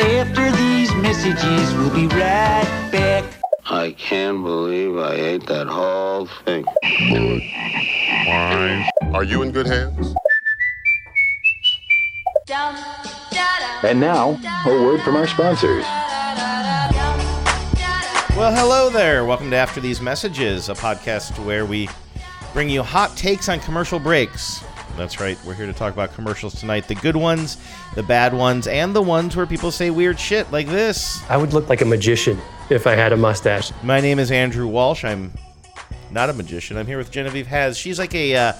After these messages, we'll be right back. I can't believe I ate that whole thing. Are you in good hands? And now, a word from our sponsors. Well, hello there. Welcome to After These Messages, a podcast where we bring you hot takes on commercial breaks. That's right. We're here to talk about commercials tonight the good ones, the bad ones, and the ones where people say weird shit like this. I would look like a magician if I had a mustache. My name is Andrew Walsh. I'm not a magician. I'm here with Genevieve Has. She's like a. Uh,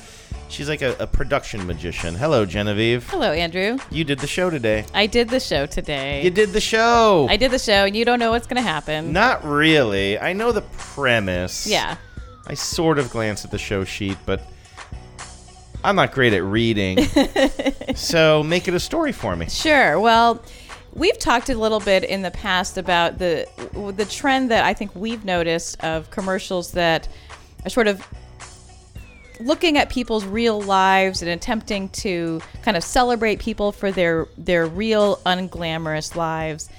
She's like a, a production magician. Hello, Genevieve. Hello, Andrew. You did the show today. I did the show today. You did the show. I did the show, and you don't know what's going to happen. Not really. I know the premise. Yeah. I sort of glanced at the show sheet, but I'm not great at reading. so make it a story for me. Sure. Well, we've talked a little bit in the past about the the trend that I think we've noticed of commercials that are sort of looking at people's real lives and attempting to kind of celebrate people for their their real unglamorous lives.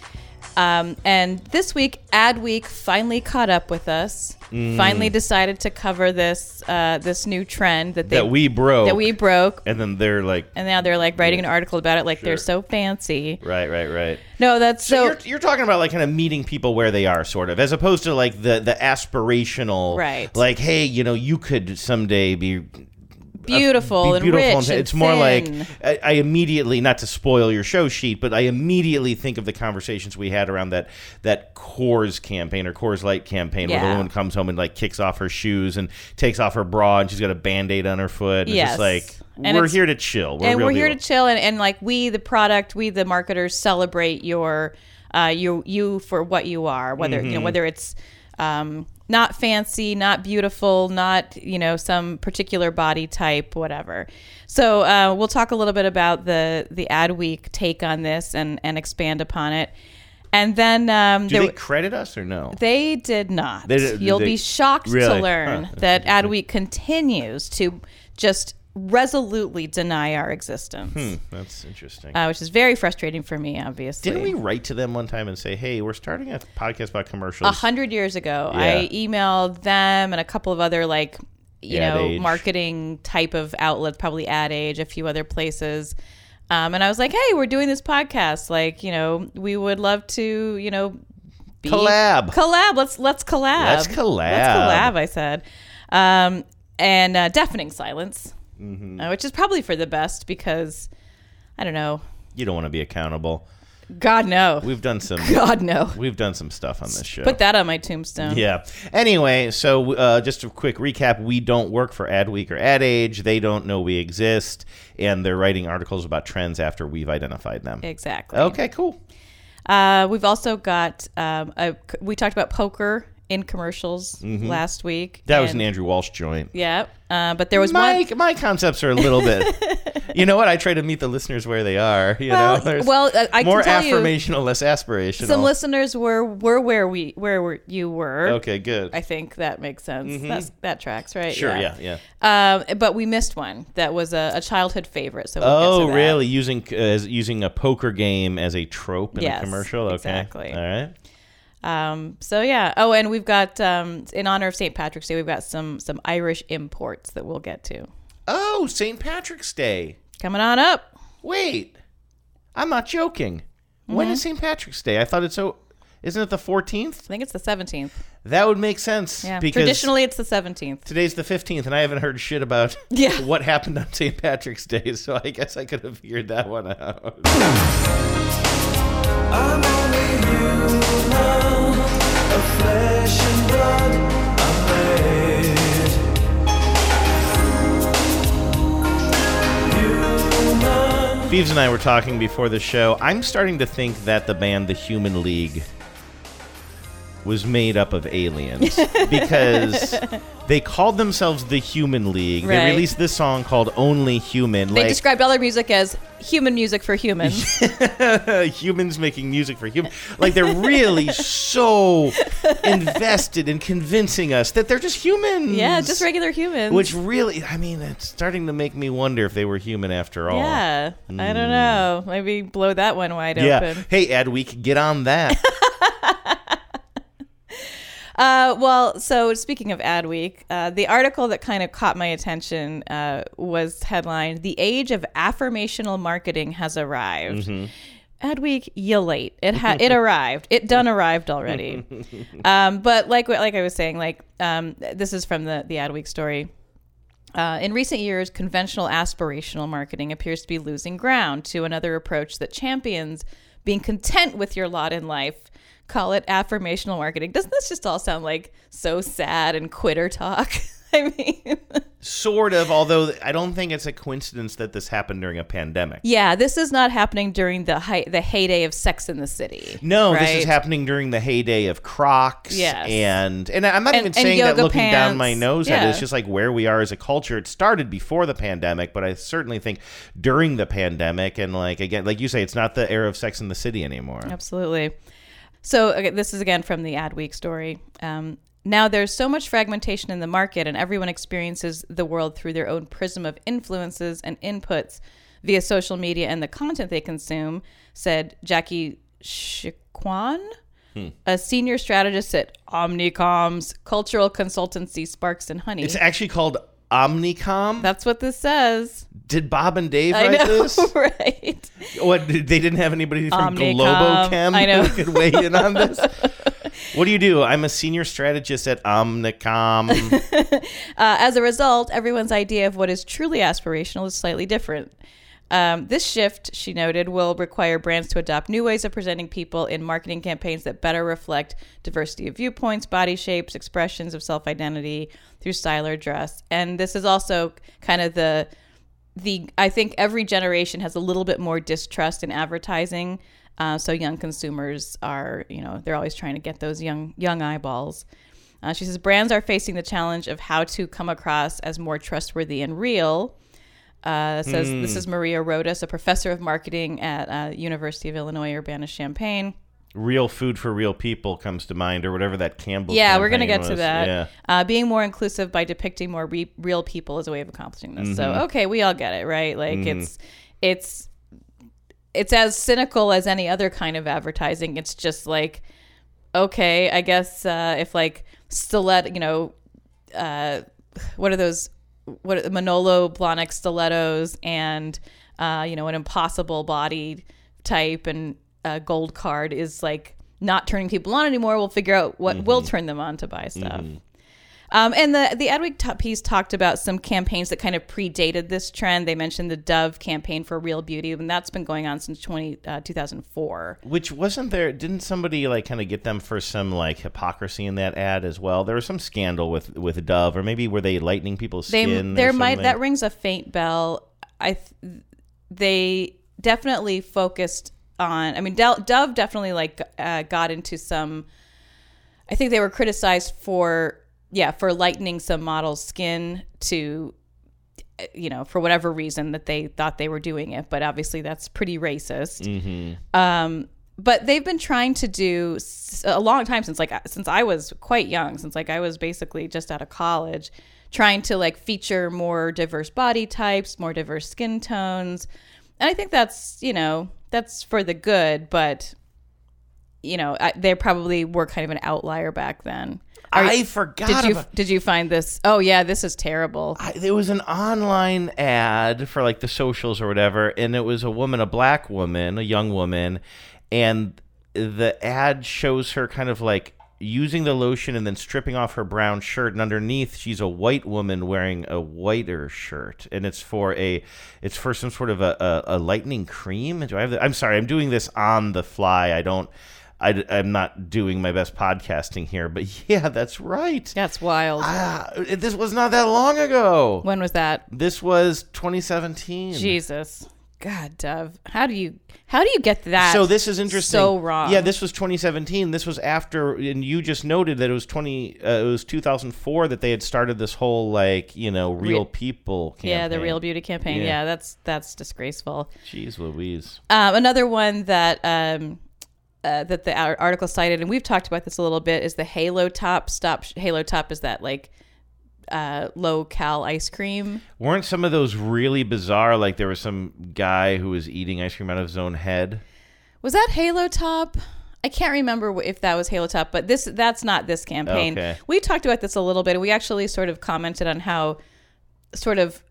Um, and this week, Adweek finally caught up with us. Mm. Finally decided to cover this uh, this new trend that they That we broke. that we broke, And then they're like, and now they're like writing an article about it, like they're so fancy. right, right, right. No, that's So, so. you're, you're talking about like kind of meeting people where they are, sort of, as opposed to like the the aspirational, Right. Like, hey, you know, you could someday be beautiful be and beautiful. rich. and and it's more like. I, I immediately, not to spoil your show sheet, but I immediately think of the conversations we had around that that Coors campaign or Coors Light campaign, where the woman comes home and like kicks off her shoes and takes off her bra, and she's got a band aid on her foot. And Yes. It's just like And we're here to chill. We're and we're here deal. to chill and, and like we the product we the marketers celebrate your uh you you for what you are whether you know Mm-hmm. whether it's um not fancy not beautiful not you know some particular body type whatever so uh, we'll talk a little bit about the the ad week take on this and and expand upon it and then um Do they w- credit us or no? they did not. They You'll they- be shocked Really? to learn Huh. that Adweek continues to just resolutely deny our existence, Hmm, that's interesting. uh, which is very frustrating for me. Obviously, Didn't we write to them one time and say, "Hey, we're starting a podcast about commercials"? a hundred years ago, Yeah. I emailed them and a couple of other like you Ad know Age. marketing type of outlets, probably Ad Age, a few other places. Um, and I was like, "Hey, we're doing this podcast. Like, you know, we would love to, you know, be, Collab. collab. Let's let's collab. Let's collab. Let's collab." I said, um, and uh, deafening silence, Mm-hmm. uh, which is probably for the best because I don't know. You don't want to be accountable. God no. We've done some. God no. We've done some stuff on this show. Put that on my tombstone. Yeah. Anyway, so uh, just a quick recap: we don't work for Adweek or Ad Age. They don't know we exist, and they're writing articles about trends after we've identified them. Exactly. Okay, cool. Uh, we've also got um, a, we talked about poker in commercials last week. Mm-hmm. That was an Andrew Walsh joint. Yeah, uh, but there was my one. my concepts are a little bit. you know what? I try to meet the listeners where they are. You Well, know, There's well, I can more tell you- affirmational, less aspirational. Some listeners were were where we where were, you were. Okay, good. I think that makes sense. That's, that tracks, right? sure. Yeah. Yeah. Um, but we missed one that was a, a childhood favorite. So we'll get Oh, really? Using uh, using a poker game as a trope in Yes, a commercial? Okay. exactly. All right. Um, so yeah. Oh, and we've got um, in honor of St. Patrick's Day, we've got some some Irish imports that we'll get to Oh, St. Patrick's Day. coming on up. Wait, I'm not joking. Mm-hmm. When is St. Patrick's Day? I thought it's so. Isn't it the 14th? I think it's the seventeenth. That would make sense. Yeah. Because Traditionally, it's the seventeenth. today's the 15th, and I haven't heard shit about Yeah. what happened on St. Patrick's Day, so I guess I could have figured that one out. Beeves and I were talking before the show. I'm starting to think that the band The Human League was made up of aliens because they called themselves the Human League. They released this song called Only Human. They like described all their music as human music for humans. humans making music for humans. Like they're really so invested in convincing us that they're just humans. yeah, just regular humans. Which really, I mean, it's starting to make me wonder if they were human after all. yeah, I don't hmm. know. Maybe blow that one wide Yeah. open. Hey, Adweek, get on that. Uh, well, so speaking of Adweek, uh, the article that kind of caught my attention uh, was headlined "The Age of Affirmational Marketing Has Arrived." Adweek, you late. It ha- it arrived. It done arrived already. um, but like like I was saying, like um, this is from the the Adweek story. Uh, in recent years, conventional aspirational marketing appears to be losing ground to another approach that champions being content with your lot in life. Call it affirmational marketing. Doesn't this just all sound like so sad and quitter talk? I mean, sort of, although I don't think it's a coincidence that this happened during a pandemic. yeah, this is not happening during the high, the heyday of Sex in the City. No, this is happening during the heyday of Crocs. Yes. And and I'm not And- even saying that looking down my pants. nose at it. It's just like where we are as a culture. It started before the pandemic, but I certainly think during the pandemic and like again, like you say, it's not the era of Sex in the City anymore. Absolutely. So okay, this is again from the Adweek story. Um, now there's so much fragmentation in the market, and everyone experiences the world through their own prism of influences and inputs via social media and the content they consume," said Jackie Chiquan, a senior strategist at Omnicom's cultural consultancy Sparks and Honey. It's actually called Omnicom. That's what this says. Did Bob and Dave I write know, this? right? What they didn't have anybody from Omnicom. Globochem I know. who could weigh in on this. what do you do? I'm a senior strategist at Omnicom. Uh, as a result, everyone's idea of what is truly aspirational is slightly different. Um, this shift, she noted, will require brands to adopt new ways of presenting people in marketing campaigns that better reflect diversity of viewpoints, body shapes, expressions of self identity through style or dress. And this is also kind of the the I think every generation has a little bit more distrust in advertising. Uh, so young consumers are, you know, they're always trying to get those young young eyeballs. Uh, she says brands are facing the challenge of how to come across as more trustworthy and real. Uh, says this is Maria Rodas, a professor of marketing at uh, University of Illinois Urbana-Champaign. real food for real people comes to mind, or whatever that Campbell. Is. Yeah, we're gonna get to that. Yeah. Uh, being more inclusive by depicting more re- real people is a way of accomplishing this. So okay, we all get it, right? Like it's it's it's as cynical as any other kind of advertising. It's just like okay, I guess uh, if like stiletto, you know, uh, what are those? What Manolo Blahnik stilettos and uh, you know an impossible body type and a gold card is like not turning people on anymore. We'll figure out what will turn them on to buy stuff. Um, and the the Adweek top piece talked about some campaigns that kind of predated this trend. They mentioned the Dove campaign for real beauty, and that's been going on since 20, uh, 2004. Which wasn't there? Didn't somebody like kind of get them for some like hypocrisy in that ad as well? There was some scandal with with Dove, or maybe were they lightening people's They skin? there might that rings a faint bell. I th- they definitely focused on. I mean, Del- Dove definitely like uh, got into some. I think they were criticized for yeah for lightening some models' skin to you know for whatever reason that they thought they were doing it, but obviously that's pretty racist. Um, but they've been trying to do a long time since like since I was quite young, since like I was basically just out of college, trying to like feature more diverse body types, more diverse skin tones. And I think that's, you know, that's for the good, but you know, I, they probably were kind of an outlier back then. Are- I forgot Did you about- did you find this? Oh yeah, this is terrible. I, there was an online ad for like the socials or whatever, and it was a woman, a black woman, a young woman, and the ad shows her kind of like using the lotion and then stripping off her brown shirt, and underneath she's a white woman wearing a whiter shirt, and it's for a, it's for some sort of a, a, a lightening cream. Do I have? The, I'm sorry, I'm doing this on the fly. I don't. I, am not doing my best podcasting here, but yeah, that's right. That's wild. Ah, this was not that long ago. when was that? This was 2017. Jesus. God, Dove, how do you how do you get that? So this is interesting. So wrong. Yeah, this was 2017. This was after, and you just noted that it was 20. Uh, it was 2004 that they had started this whole like you know real Re- people. Campaign. yeah, the real beauty campaign. Yeah. Yeah, that's that's disgraceful. Jeez Louise. Um, another one that um, uh, that the article cited, and we've talked about this a little bit, is the Halo Top. Stop. Halo Top is that like uh, low cal ice cream. Weren't some of those really bizarre? Like there was some guy who was eating ice cream out of his own head. Was that Halo Top? I can't remember if that was Halo Top, but this that's not this campaign. Okay. We talked about this a little bit. We actually sort of commented on how sort of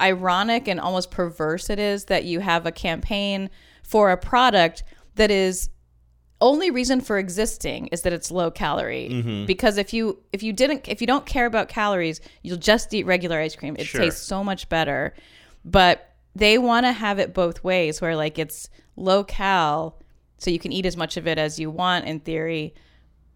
ironic and almost perverse it is that you have a campaign for a product that is only reason for existing is that it's low calorie Mm-hmm. because if you if you didn't if you don't care about calories you'll just eat regular ice cream it Sure. tastes so much better but they want to have it both ways where like it's low cal so you can eat as much of it as you want in theory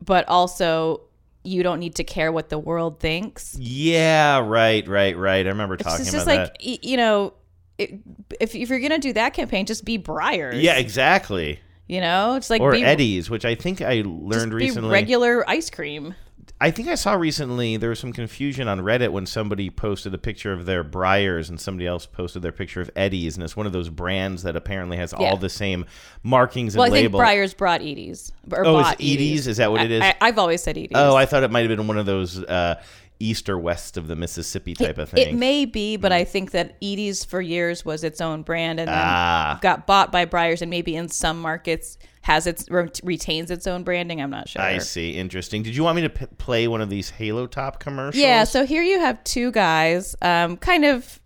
but also you don't need to care what the world thinks Yeah, right, right, right. I remember it's talking just, about just like that. you know it, if, if you're gonna do that campaign just be Breyers Yeah, exactly. You know it's like Or be, Eddie's, which I think I learned be recently. regular ice cream I think I saw recently there was some confusion on Reddit when somebody posted a picture of their Breyers and somebody else posted their picture of Eddie's, and it's one of those brands that apparently has Yeah. all the same markings and Well, I think. Breyers brought Edy's. Or Oh, is bought Edy's? Is that what it is? I, have always said Edy's. oh, I thought it might have been one of those uh, east or west of the Mississippi type of thing. It may be, but I think that Edy's for years was its own brand and then Ah. got bought by Breyers and maybe in some markets has its retains its own branding. I'm not sure. I see. Interesting. Did you want me to p- play one of these Halo Top commercials? Yeah, so here you have two guys, um, kind of,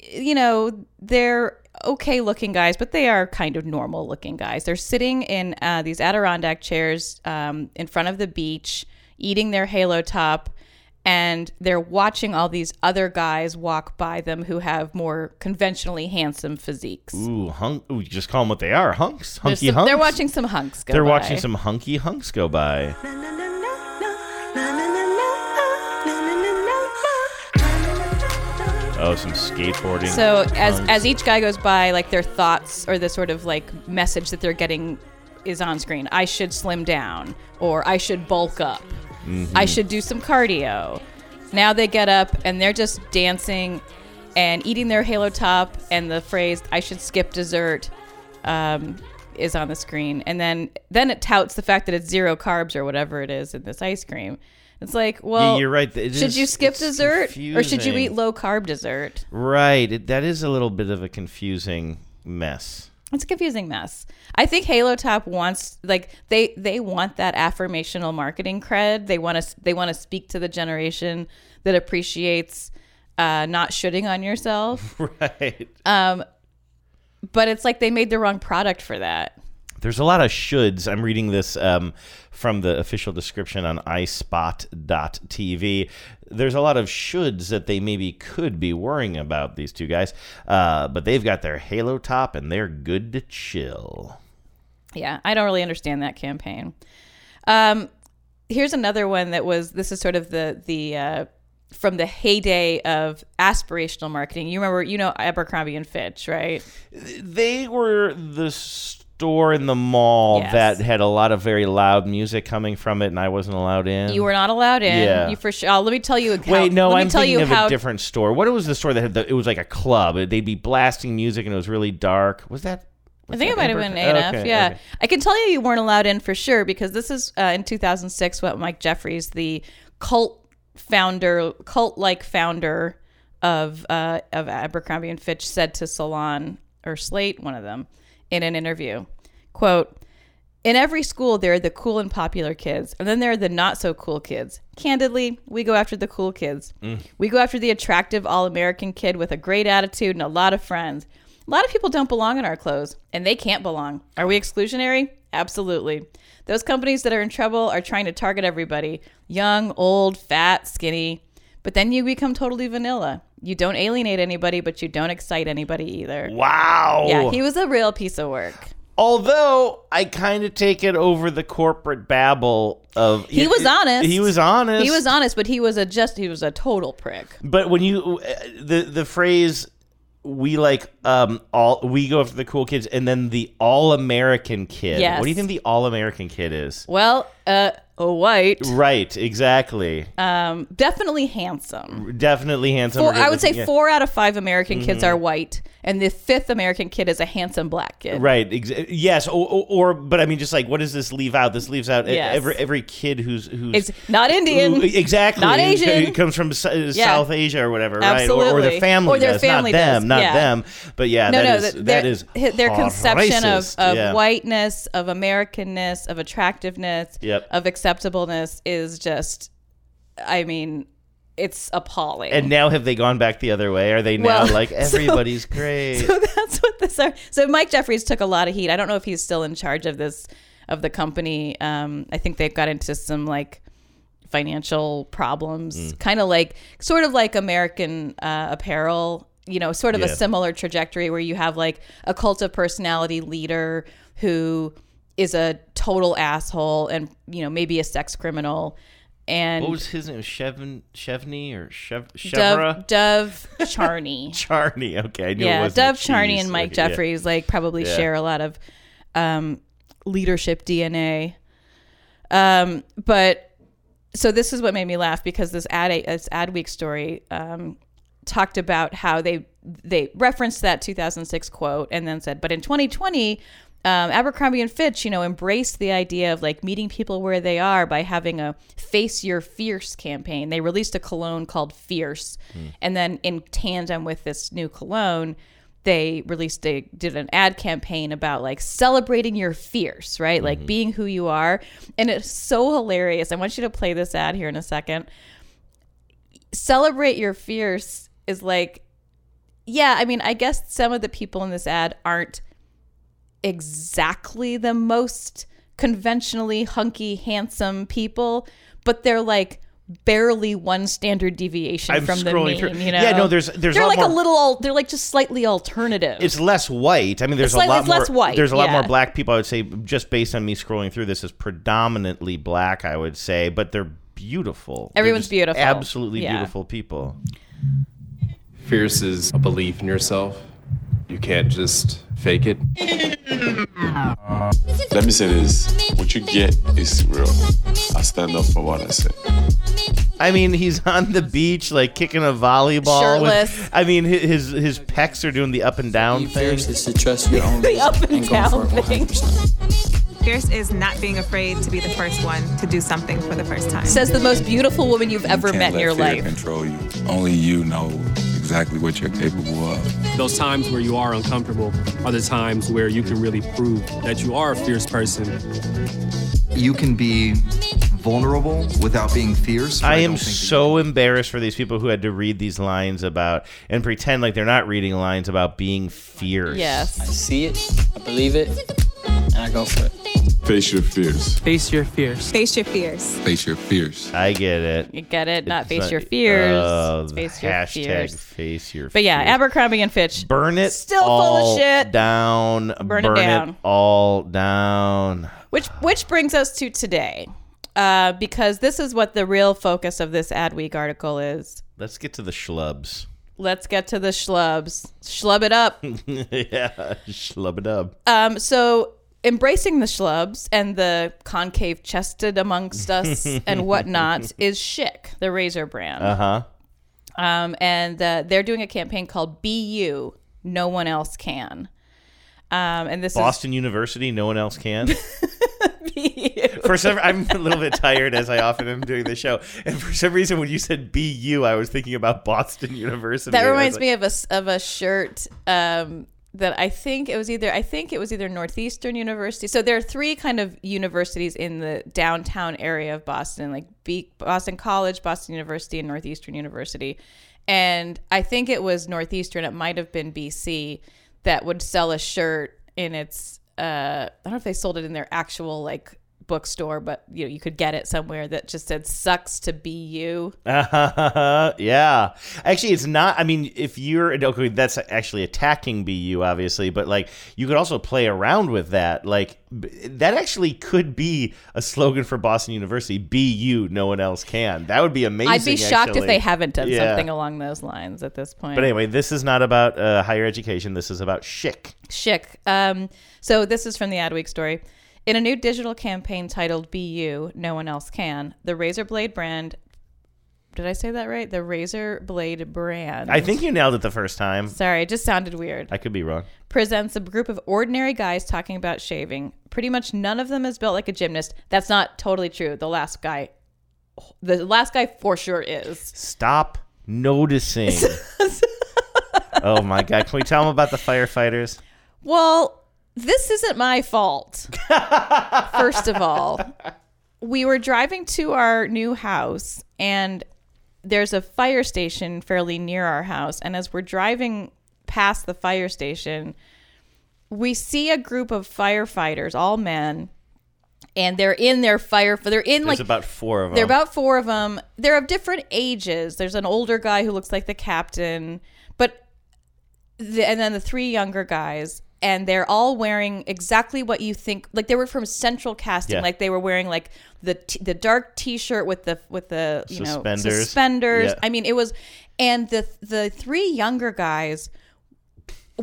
you know, they're okay looking guys, but they are kind of normal looking guys. They're sitting in uh, these Adirondack chairs um, in front of the beach, eating their Halo Top, and they're watching all these other guys walk by them who have more conventionally handsome physiques. Ooh, hunk. Ooh, you just call them what they are. Hunks. Hunky some- hunks. they're watching some hunks go They're by. watching some hunky hunks go by. Oh, some skateboarding. So as hunks. as each guy goes by, like their thoughts or the sort of like message that they're getting is on screen. I should slim down, or I should bulk up. Mm-hmm. I should do some cardio. Now they get up and they're just dancing and eating their Halo top, and the phrase "I should skip dessert" um, is on the screen, and then then it touts the fact that it's zero carbs or whatever it is in this ice cream. It's like, well, you're right. It should is- you skip dessert, or should you eat low carb dessert? Right. It, that is a little bit of a confusing mess. It's a confusing mess. I think Halo Top wants like they they want that affirmational marketing cred. They want to they want to speak to the generation that appreciates uh, not shitting on yourself. Right. Um, but it's like they made the wrong product for that. There's a lot of shoulds. I'm reading this um, from the official description on iSpot.tv. There's a lot of shoulds that they maybe could be worrying about, these two guys. Uh, but they've got their Halo top and they're good to chill. Yeah, I don't really understand that campaign. Um, here's another one that was this is sort of the the uh, from the heyday of aspirational marketing. You remember, you know Abercrombie and Fitch, right? They were the store in the mall Yes. that had a lot of very loud music coming from it, and I wasn't allowed in. You were not allowed in. Yeah. You for sure. Oh, let me tell you. How, Wait, no, let me I'm tell thinking you of how a different store. What was the store that had the? It was like a club. They'd be blasting music, and it was really dark. Was that? I think it might have been? ANF. Okay, yeah, okay. I can tell you you weren't allowed in for sure because this is uh, in 2006 what Mike Jeffries, the cult founder, cult like founder of uh, of Abercrombie and Fitch, said to Salon or Slate, one of them, in an interview, quote. In every school, there are the cool and popular kids, and then there are the not so cool kids. Candidly, we go after the cool kids. Mm. We go after the attractive all American kid with a great attitude and a lot of friends. A lot of people don't belong in our clothes, and they can't belong. Are we exclusionary? Absolutely. Those companies that are in trouble are trying to target everybody young, old, fat, skinny. But then you become totally vanilla. You don't alienate anybody, but you don't excite anybody either. Wow. Yeah, he was a real piece of work. Although I kind of take it over the corporate babble of He was honest. He was honest. He was honest, but he was a just he was a total prick. But when you uh, the the phrase we like um all we go after the cool kids and then the all American kid. Yes. What do you think the all American kid is? Well, uh, a white, Right, exactly. um, definitely handsome. Definitely handsome. Four, I would say yeah. four out of five American kids are white, and the fifth American kid is a handsome black kid. Right. Ex- yes. Or, or, or, but I mean, just like, what does this leave out? This leaves out Yes. every every kid who's who's It's not Indian, who- exactly not Asian. It comes from S- uh, South Asia or whatever, right? Or, or their family Or their does, family not them, not yeah. them. But yeah, no, that no, is that is their conception of, racist. of yeah. whiteness, of Americanness, of attractiveness, Yep. of acceptableness is just, I mean, it's appalling. And now have they gone back the other way? Are they now Well, like so- everybody's great? so that's what this are. So Mike Jeffries took a lot of heat. I don't know if he's still in charge of this of the company. Um, I think they've got into some like financial problems, Mm. kind of like sort of like American uh, Apparel. You know, sort of Yeah. a similar trajectory where you have like a cult of personality leader who is a total asshole and you know maybe a sex criminal. And what was his name? Chevn Chevney or Chev Chevra? Dov, Dov Charney. Charney. Okay, I knew it yeah, Dov Charney and Mike Okay, yeah. Like probably Yeah. share a lot of um, leadership DNA. Um, but so this is what made me laugh because this ad this Adweek story um, talked about how they they referenced that 2006 quote and then said, but in 2020. Um, Abercrombie and Fitch, you know, embraced the idea of like meeting people where they are by having a "Face Your Fierce" campaign. They released a cologne called Fierce, and then in tandem with this new cologne, they released a did an ad campaign about like celebrating your fierce, right? Like being who you are. And it's so hilarious. I want you to play this ad here in a second. Celebrate your fierce is like yeah, I mean, I guess some of the people in this ad aren't exactly the most conventionally hunky, handsome people, but they're like barely one standard deviation I'm from the scrolling mean. through- You know, Yeah, no, there's- there's they're lot like a little. al- They're like just slightly alternative. It's less white. I mean, there's It's a like- lot it's more. less white, There's a lot yeah. more black people. I would say, just based on me scrolling through this, is predominantly black. I would say, but they're beautiful. They're Everyone's beautiful. Absolutely Yeah. beautiful people. Fierce is a belief in yourself. You can't just fake it. Let me say this. What you get is real. I stand up for what I say. I mean, he's on the beach, like kicking a volleyball. with- I mean, his his pecs are doing the up and down thing. Fierce is to trust your own the up and and down for thing. Fierce is not being afraid to be the first one to do something for the first time. Says the most beautiful woman you've ever Can't met in your fear life. control you. Only you know exactly what you're capable of. Those times where you are uncomfortable are the times where you can really prove that you are a fierce person. You can be vulnerable without being fierce. but I am don't think that so embarrassed for these people who had to read these lines about and pretend like they're not reading lines about being fierce. Yes. I see it, I believe it, and I go for it. Face your fears. Face your fears. Face your fears. Face your fears. I get it. You get it? Not It's face not- your fears. Oh, it's face your hashtag fears. face your But yeah, fears. Abercrombie and Fitch. burn it Still full of shit. down Burn it down. all down Which which brings us to today, uh, because this is what the real focus of this Adweek article is. let's get to the schlubs Let's get to the schlubs. Schlub it up. yeah schlub it up Um, so embracing the schlubs and the concave chested amongst us and whatnot is Schick, the razor brand. uh-huh. Um, and uh, they're doing a campaign called "Be You, No One Else Can." Um, and this boston university no one else can? Is for some i'm a little bit tired as i often am doing the show. And for some reason when you said bu i was thinking about boston university. That and I was reminds like, me of a of a shirt um, that I think it was either I think it was either Northeastern University. So there are three kind of universities in the downtown area of Boston, like Boston College, Boston University, and Northeastern University. And I think it was Northeastern. It might have been BC that would sell a shirt in its. Uh, I don't know if they sold it in their actual like bookstore, but you know you could get it somewhere that just said "sucks to be you." yeah. Actually, it's not. I mean, if you're okay, that's actually attacking BU, obviously, but like you could also play around with that. Like that actually could be a slogan for Boston University. Be you, no one else can. That would be amazing. I'd be shocked actually. if they haven't done Yeah. something along those lines at this point. But anyway, this is not about uh, higher education. This is about Schick. Schick. Um, so this is from the Adweek story. In a new digital campaign titled "Be You, No One Else Can," the Razor Blade brand. Did I say that right? The Razor Blade brand. I think you nailed it the first time. Sorry, it just sounded weird. I could be wrong. presents a group of ordinary guys talking about shaving. Pretty much none of them is built like a gymnast. That's not totally true. The last guy, the last guy for sure is. Stop noticing. oh my god! Can we tell them about the firefighters? Well, this isn't my fault. First of all, we were driving to our new house and there's a fire station fairly near our house. And as we're driving past the fire station, we see a group of firefighters, all men, and they're in their fire. They're in There's like about four of them. they're about four of them. They're of different ages. There's an older guy who looks like the captain, but the, and then the three younger guys, and they're all wearing exactly what you think. Like they were from Central Casting. Yeah. Like they were wearing like the t- the dark T-shirt with the with the you know Suspenders. suspenders. Yeah. I mean, it was, and the the three younger guys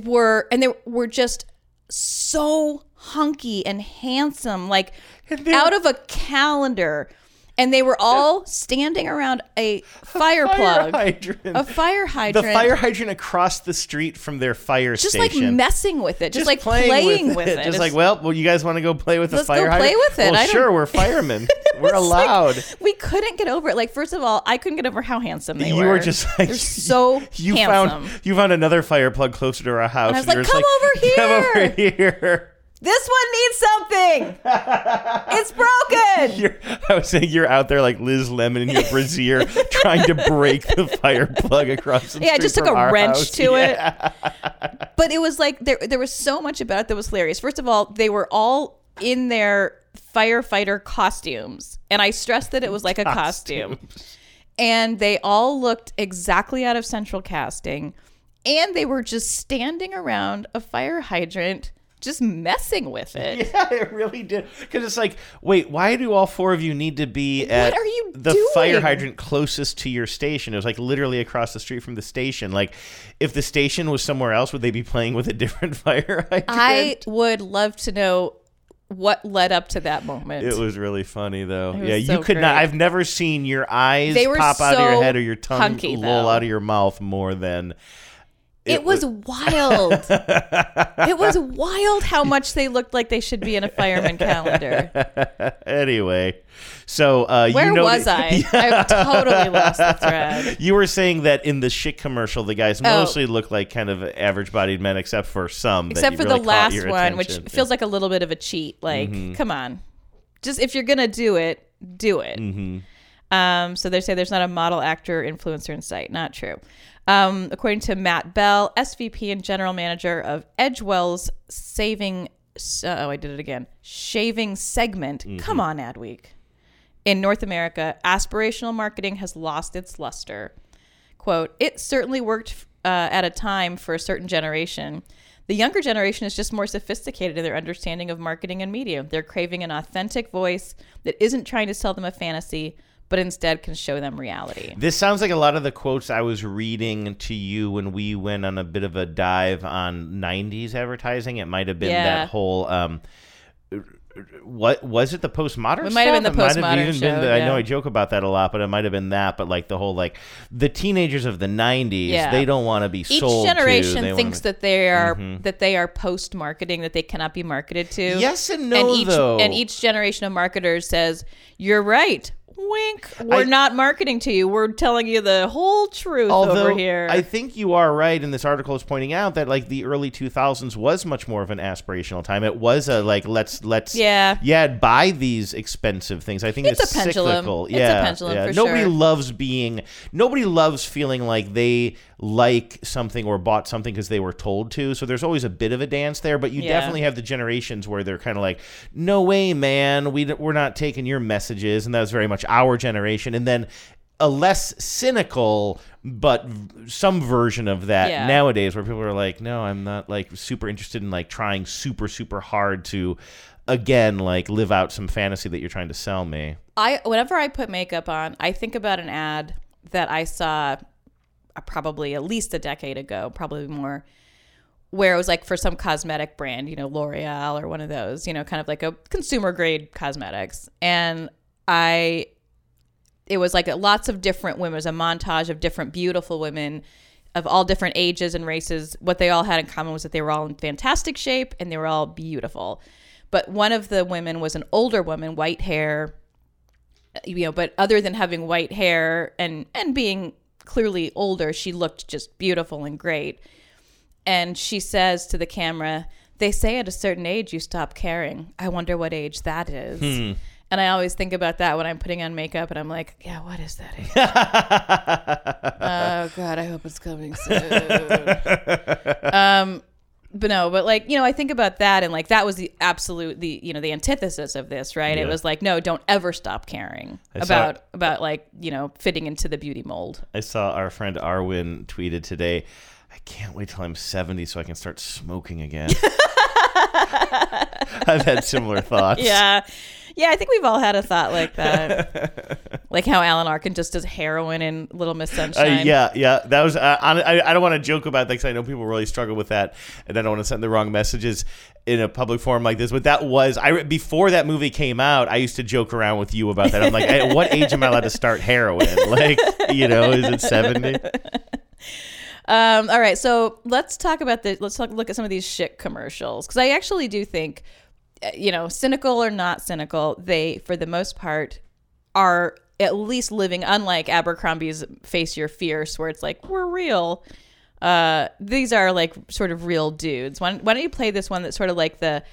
were, and they were just so hunky and handsome, like out of a calendar. And they were all standing around a fire plug, hydrant. a fire hydrant, The fire hydrant across the street from their fire just like station. messing with it, just, like playing, with, it. Just It's- like, well, well, you guys want to go play with the fire? Let's go fire play hydrant? with it. Well, sure, we're firemen. we're It's like- allowed. we couldn't get over it. Like, first of all, I couldn't get over how handsome they you were. were just like they're so you handsome. found you found another fire plug closer to our house. I was and like, just "Come over Come over here. This one needs something. it's broken. You're, I was saying you're out there like Liz Lemon in your brassiere trying to break the fire plug across the yeah, I just took a wrench house. to Yeah. it. But it was like there there was so much about it that was hilarious. First of all, they were all in their firefighter costumes, and I stressed that it was like a costume. And they all looked exactly out of central casting, and they were just standing around a fire hydrant, just messing with it. Yeah, it really did. Because it's like, wait, why do all four of you need to be at are you the doing? fire hydrant closest to your station? It was like literally across the street from the station. Like, if the station was somewhere else, would they be playing with a different fire hydrant? I would love to know what led up to that moment. It was really funny though. Yeah, you so could not. I've never seen your eyes pop out of your head or your tongue hunky, roll though. out of your mouth more than It, was, wild. it was wild how much they looked like they should be in a fireman calendar. anyway. So uh, Where you know was I? I've totally lost the thread. You were saying that in the Schick commercial, the guys Oh. mostly look like kind of average-bodied men, except for some. that Except for really the last one, which attention. feels like a little bit of a cheat. Like, Mhm. come on. Just if you're going to do it, do it. Mhm. Um, so they say there's not a model actor influencer in sight. Not true. Um, according to Matt Bell, SVP and general manager of Edgewell's Saving. Oh, I did it again. Shaving segment. Mm-hmm. Come on, Adweek. In North America, aspirational marketing has lost its luster. Quote, it certainly worked uh, at a time for a certain generation. The younger generation is just more sophisticated in their understanding of marketing and media. They're craving an authentic voice that isn't trying to sell them a fantasy, but instead can show them reality. This sounds like a lot of the quotes I was reading to you when we went on a bit of a dive on '90s advertising. It might have been Yeah. that whole. Um, what was it? The postmodern. It might have been the stuff? Might have postmodern show, the- I know. I joke about that a lot, but it might have been that. But like the whole like the teenagers of the '90s, Yeah. they don't want to be Each sold to. generation wanna thinks be- that they are Mhm. that they are post marketing that they cannot be marketed to. Yes and no, and each, though. And each generation of marketers says, "You're right." Wink. We're I- not marketing to you. We're telling you the whole truth Although over here. I think you are right, and this article is pointing out that like the early 2000s was much more of an aspirational time. It was a like let's let's Yeah. yeah buy these expensive things. I think It's it's, a pendulum. cyclical. It's a yeah, pendulum yeah. nobody sure. loves being nobody loves feeling like they like something or bought something because they were told to. So there's always a bit of a dance there, but you Yeah. definitely have the generations where they're kind of like, no way, man, we we're not taking your messages, and that was very much our generation, and then. A less cynical, but v- some version of that Yeah. nowadays, where people are like, "No, I'm not like super interested in like trying super super hard to, again, like live out some fantasy that you're trying to sell me." I whenever I put makeup on, I think about an ad that I saw uh, probably at least a decade ago, probably more, where it was like for some cosmetic brand, you know, L'Oreal or one of those, you know, kind of like a consumer grade cosmetics. And I, it was like lots of different women, it was a montage of different beautiful women of all different ages and races. What they all had in common was that they were all in fantastic shape and they were all beautiful. But one of the women was an older woman, white hair, you know but other than having white hair and and being clearly older she looked just beautiful and great and she says to the camera they say at a certain age you stop caring i wonder what age that is Hmm. And i always think about that when i'm putting on makeup and i'm like yeah what is that oh god i hope it's coming soon um but no, but like you know, I think about that, and like that was the absolute the you know the antithesis of this, right? It was like, no, don't ever stop caring I saw- about about like you know fitting into the beauty mold. I saw our friend Arwin tweeted today. I can't wait till I'm 70 so I can start smoking again. I've had similar thoughts. Yeah, yeah, I think we've all had a thought like that, like how Alan Arkin just does heroin in Little Miss Uh, Sunshine. yeah, yeah. That was. Uh, I, I don't want to joke about that because I know people really struggle with that, and I don't want to send the wrong messages in a public forum like this. But that was I before that movie came out. I used to joke around with you about that. I'm like, at what age am I allowed to start heroin? Like, you know, is it 70? Um, all right, so let's talk about the let's talk, look at some of these shit commercials because I actually do think, uh, you know, cynical or not cynical, they for the most part are at least living unlike Abercrombie's Face Your Fierce, where it's like we're real. Uh, these are like sort of real dudes. Why, why don't you play this one that's sort of like the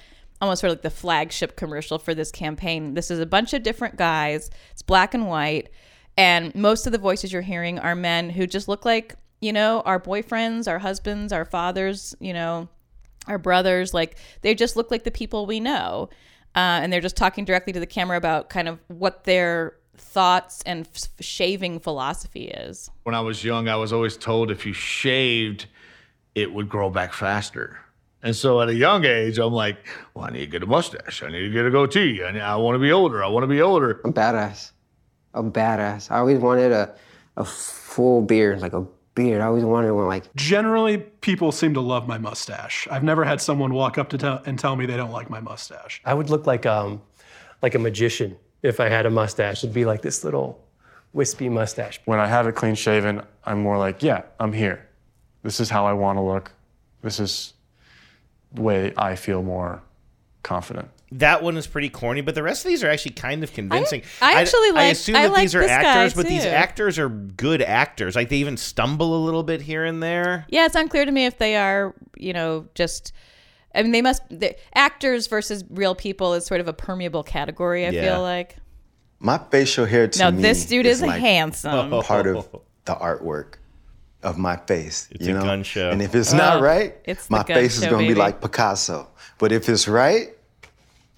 almost sort of like the flagship commercial for this campaign? This is a bunch of different guys. It's black and white, and most of the voices you're hearing are men who just look like you know our boyfriends, our husbands, our fathers. You know, our brothers. Like they just look like the people we know, uh, and they're just talking directly to the camera about kind of what their thoughts and f- shaving philosophy is. When I was young, I was always told if you shaved, it would grow back faster. And so at a young age, I'm like, well, I need to get a mustache. I need to get a goatee. I, need, I want to be older. I want to be older. I'm badass. I'm badass. I always wanted a, a full beard, like a beard. I always wanted one like Generally, people seem to love my mustache. I've never had someone walk up to tell and tell me they don't like my mustache. I would look like um, like a magician if I had a mustache. It'd be like this little wispy mustache. When I have it clean shaven, I'm more like, yeah, I'm here. This is how I want to look. This is the way I feel more confident. That one is pretty corny, but the rest of these are actually kind of convincing. I actually I like- assume I assume that like these are actors, but these actors are good actors. Like they even stumble a little bit here and there. Yeah, it's unclear to me if they are, you know, just. I mean, they must. The, actors versus real people is sort of a permeable category. I Yeah. feel like. My facial hair to Now, me this dude is like handsome. Part of the artwork of my face. It's you a know? gun show. And if it's not right, it's my gun face is gonna be like Picasso. But if it's right,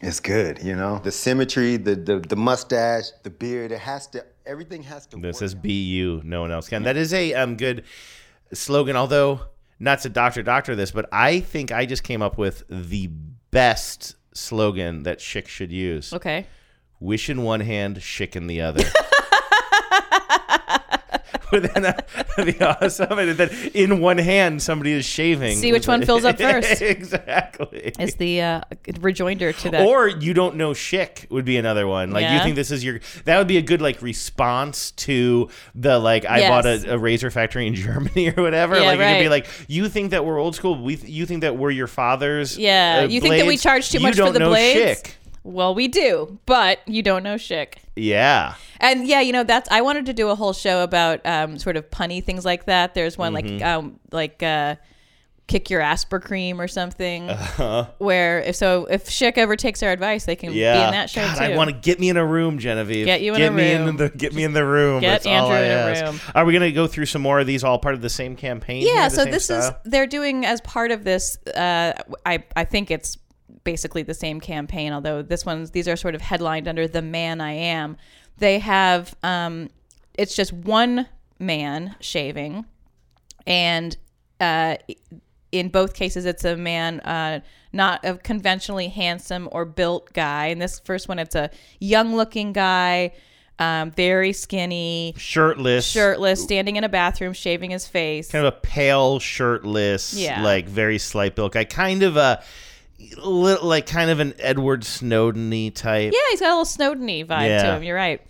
it's good. You know, the symmetry, the the, the mustache, the beard. It has to. Everything has to. This is BU. No one else can. That is a um, good slogan. Although not to doctor doctor this, but I think I just came up with the best slogan that Schick should use. Okay. Wish in one hand, Schick in the other. Wouldn't that be awesome? And then in one hand, somebody is shaving. See which one fills up first. exactly. Is the uh, rejoinder to that? Or you don't know Schick would be another one. Like you Yeah. think this is your that would be a good like response to the like I Yes. bought a, a razor factory in Germany or whatever. Yeah, like you could be right. like you think that we're old school. We you think that we're your father's. yeah, uh, you think that we blades? charge too You much for don't the know blades? Schick. Well, we do, but you don't know Schick. Yeah. And yeah, you know that's I wanted to do a whole show about um, sort of punny things like that. There's one Mhm. like um, like uh, kick your Aspercreme or something. Uh-huh. Where if so if Schick ever takes our advice, they can Yeah. be in that show God, too. I want to get me in a room, Genevieve. Get you in get a me room. In the, get me in the room. Get That's all Andrew I in a ask. room. Are we gonna go through some more of these? All part of the same campaign? yeah the so this style? is they're doing as part of this uh, i i think it's basically the same campaign although this one's these are sort of headlined under the man i am they have um it's just one man shaving and uh in both cases it's a man uh not a conventionally handsome or built guy in this first one it's a young looking guy um, very skinny shirtless, shirtless standing in a bathroom shaving his face kind of a pale, shirtless, Yeah. like very slight built guy. Kind of a little, like kind of an Edward Snowden-y type. Yeah, he's got a little Snowden-y vibe to him. You're right.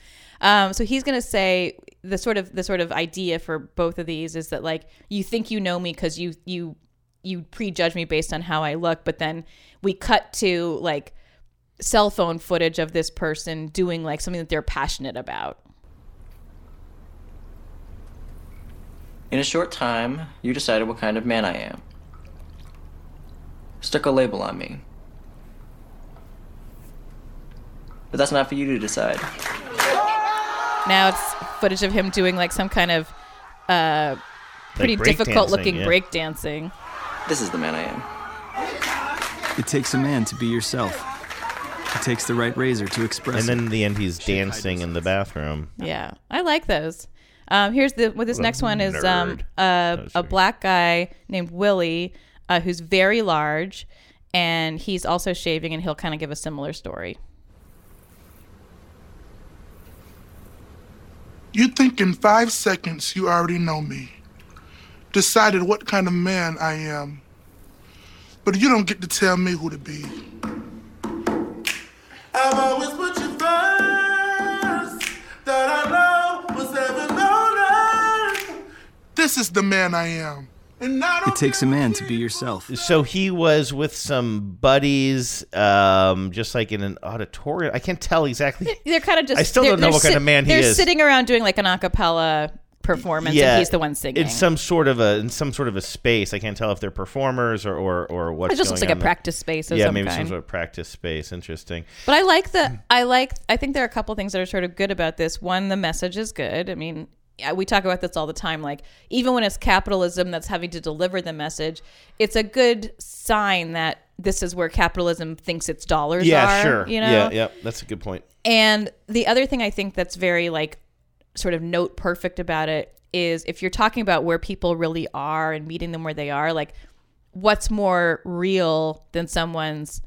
Um, so he's gonna say the sort of the sort of idea for both of these is that like you think you know me because you you you prejudge me based on how I look, but then we cut to like cell phone footage of this person doing like something that they're passionate about. In a short time, you decided what kind of man I am. Stuck a label on me. But that's not for you to decide. Now it's footage of him doing like some kind of uh, pretty break difficult looking dancing, yeah. break dancing. This is the man I am. It takes a man to be yourself. It takes the right razor to express And then in the end, he's dancing in the bathroom. Yeah, I like those. Um, here's the what this What next one is um, nerd. uh, a black guy named Willie uh, who's very large, and he's also shaving, and he'll kind of give a similar story. You think in five seconds you already know me, decided what kind of man I am, but you don't get to tell me who to be. I've always put you first. That I know was heaven on earth. This is the man I am. And I It takes a man to be yourself. So he was with some buddies, um, just like in an auditorium. I can't tell exactly. They're kind of just. I still don't know they're what kind of man he is. They're sitting around doing like an a cappella performance, and he's the one singing. in some sort of a in some sort of a space. I can't tell if they're performers or or, or what's It just looks like a there. practice space of yeah, some maybe some sort of practice space. Interesting. But I like the I like I think there are a couple things that are sort of good about this. One, the message is good. I mean, yeah, we talk about this all the time. Like even when it's capitalism that's having to deliver the message, it's a good sign that this is where capitalism thinks its dollars yeah, are. sure. You know, Yeah, yeah. That's a good point. and the other thing I think that's very like sort of note perfect about it is if you're talking about where people really are and meeting them where they are, like what's more real than someone's,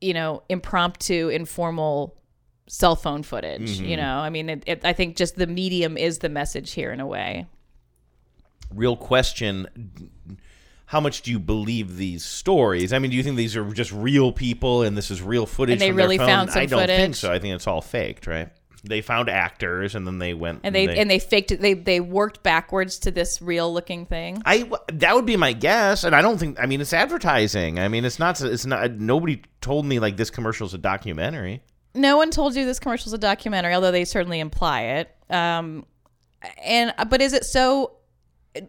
you know, impromptu, informal cell phone footage. You Mhm. know, I mean, it, it, I think just the medium is the message here in a way. Real question. How much do you believe these stories? I mean, do you think these are just real people and this is real footage? And they really phone? found some I don't think so. I think it's all faked, right? They found actors and then they went And they and they faked it. They they worked backwards to this real looking thing. I that would be my guess, and I don't think. I mean, it's advertising. I mean, it's not. It's not. Nobody told me like this commercial is a documentary. No one told you this commercial's a documentary, although they certainly imply it. Um, and but is it so?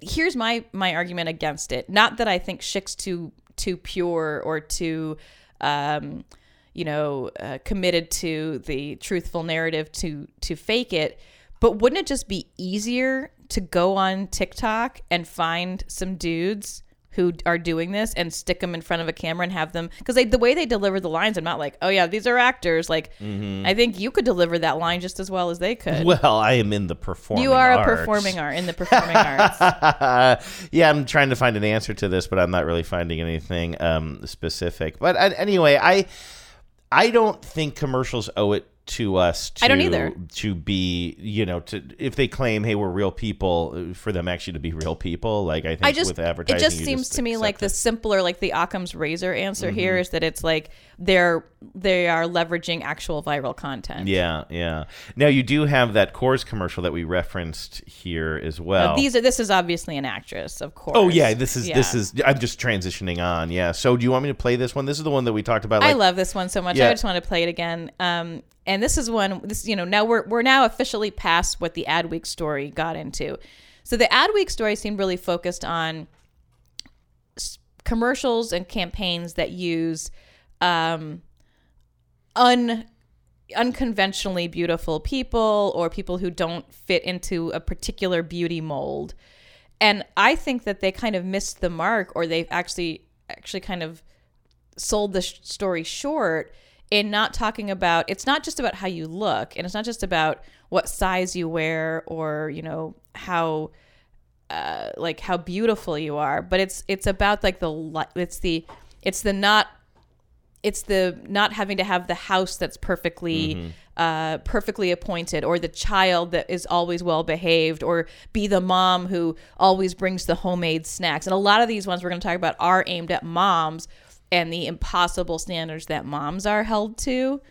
Here's my my argument against it. Not that I think Schick's too too pure or too, um, you know, uh, committed to the truthful narrative to to fake it. But wouldn't it just be easier to go on TikTok and find some dudes who are doing this and stick them in front of a camera and have them because the way they deliver the lines, I'm not like, oh yeah, these are actors. Like, Mhm. I think you could deliver that line just as well as they could. Well, I am in the performing. you are arts. a performing art in the performing arts. yeah, I'm trying to find an answer to this, but I'm not really finding anything um, specific. But uh, anyway, I I don't think commercials owe it to us to I don't either. to be you know to if they claim hey we're real people for them actually to be real people like I think I just with advertising, it just seems to me like the simpler like the Occam's razor answer Mhm. here is that it's like they're they are leveraging actual viral content. Yeah, yeah. Now you do have that Coors commercial that we referenced here as well. Now, these are this is obviously an actress, of course. Oh yeah, this is Yeah. this is. I'm just transitioning on. Yeah. So do you want me to play this one? This is the one that we talked about. I love this one so much. Yeah. I just want to play it again. Um, and this is one this you know now we're we're now officially past what the Adweek story got into. So the Adweek story seemed really focused on commercials and campaigns that use um, un unconventionally beautiful people or people who don't fit into a particular beauty mold. And I think that they kind of missed the mark or they've actually actually kind of sold the sh- story short in not talking about it's not just about how you look and it's not just about what size you wear or you know how uh, like how beautiful you are but it's it's about like the it's the it's the not it's the not having to have the house that's perfectly uh, perfectly appointed or the child that is always well behaved or be the mom who always brings the homemade snacks. And a lot of these ones we're going to talk about are aimed at moms and the impossible standards that moms are held to.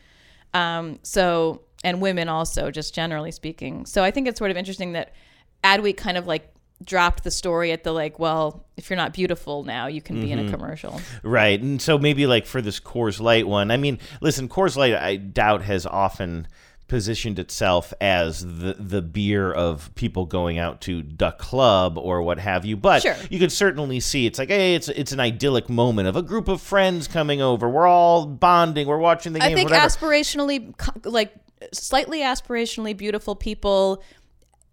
Um, so and women also just generally speaking. So i think it's sort of interesting that adweek kind of like dropped the story at the like well if you're not beautiful now you can be in a Mhm. commercial Right. And so maybe like for this Coors Light one, I mean, listen, Coors Light I doubt has often positioned itself as the the beer of people going out to the club or what have you. But Sure. you could certainly see it's like, hey, it's it's an idyllic moment of a group of friends coming over. We're all bonding, we're watching the game. I think whatever. aspirationally, like slightly aspirationally beautiful people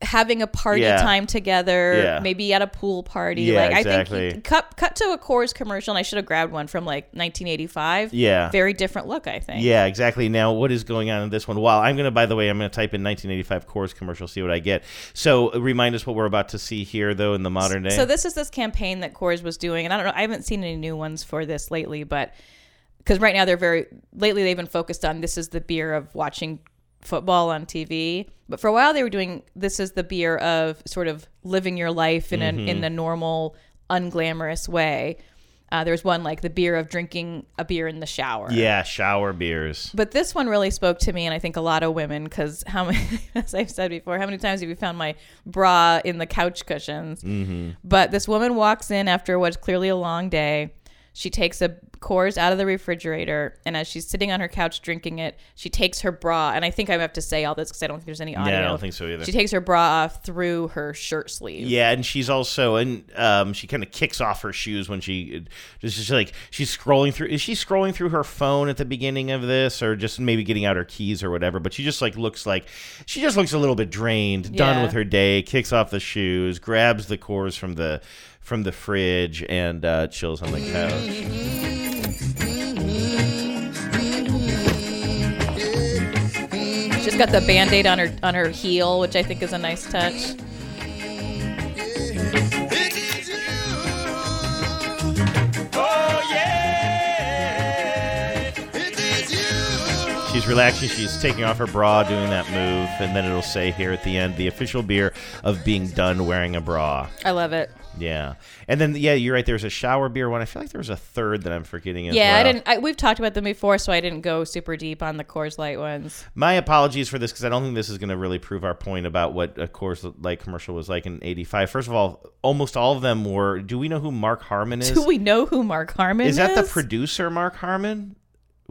having a party Yeah. time together, Yeah. maybe at a pool party. Yeah, like I think cut cut to a Coors commercial, and I should have grabbed one from like 1985. Yeah. very different look. I think. Yeah, exactly. Now, what is going on in this one? Well, I'm going to, by the way, I'm going to type in 1985 Coors commercial, see what I get. So, remind us what we're about to see here, though, in the modern day. So this is this campaign that Coors was doing, and I don't know. I haven't seen any new ones for this lately, but because right now they're very lately they've been focused on this is the beer of watching football on TV. But for a while they were doing this is the beer of sort of living your life in Mhm. a in a normal, unglamorous way. Uh, there's one like the beer of drinking a beer in the shower. yeah, shower beers. But this one really spoke to me, and I think a lot of women, because how many, as I've said before, how many times have you found my bra in the couch cushions? Mhm. But this woman walks in after what's clearly a long day. She takes a Coors out of the refrigerator, and as she's sitting on her couch drinking it, she takes her bra. And I think I have to say all this because I don't think there's any audio. Yeah, I don't think so either. She takes her bra off through her shirt sleeve. Yeah, and she's also and um, she kind of kicks off her shoes when she just just like she's scrolling through. Is she scrolling through her phone at the beginning of this, or just maybe getting out her keys or whatever? But she just like looks like she just looks a little bit drained, done with her day. Kicks off the shoes, grabs the Coors from the from the fridge, and uh, chills on the couch. She's got the band-aid on her on her heel, which I think is a nice touch. She's relaxing. She's taking off her bra, doing that move, and then it'll say here at the end, the official beer of being done wearing a bra. I love it. Yeah, and then yeah, you're right. There's a shower beer one. I feel like there was a third that I'm forgetting as Yeah, well. I didn't. I, we've talked about them before, so I didn't go super deep on the Coors Light ones. My apologies for this because I don't think this is going to really prove our point about what a Coors Light commercial was like in '85. First of all, almost all of them were. Do we know who Mark Harmon is? Do we know who Mark Harmon is? is that the producer, Mark Harmon?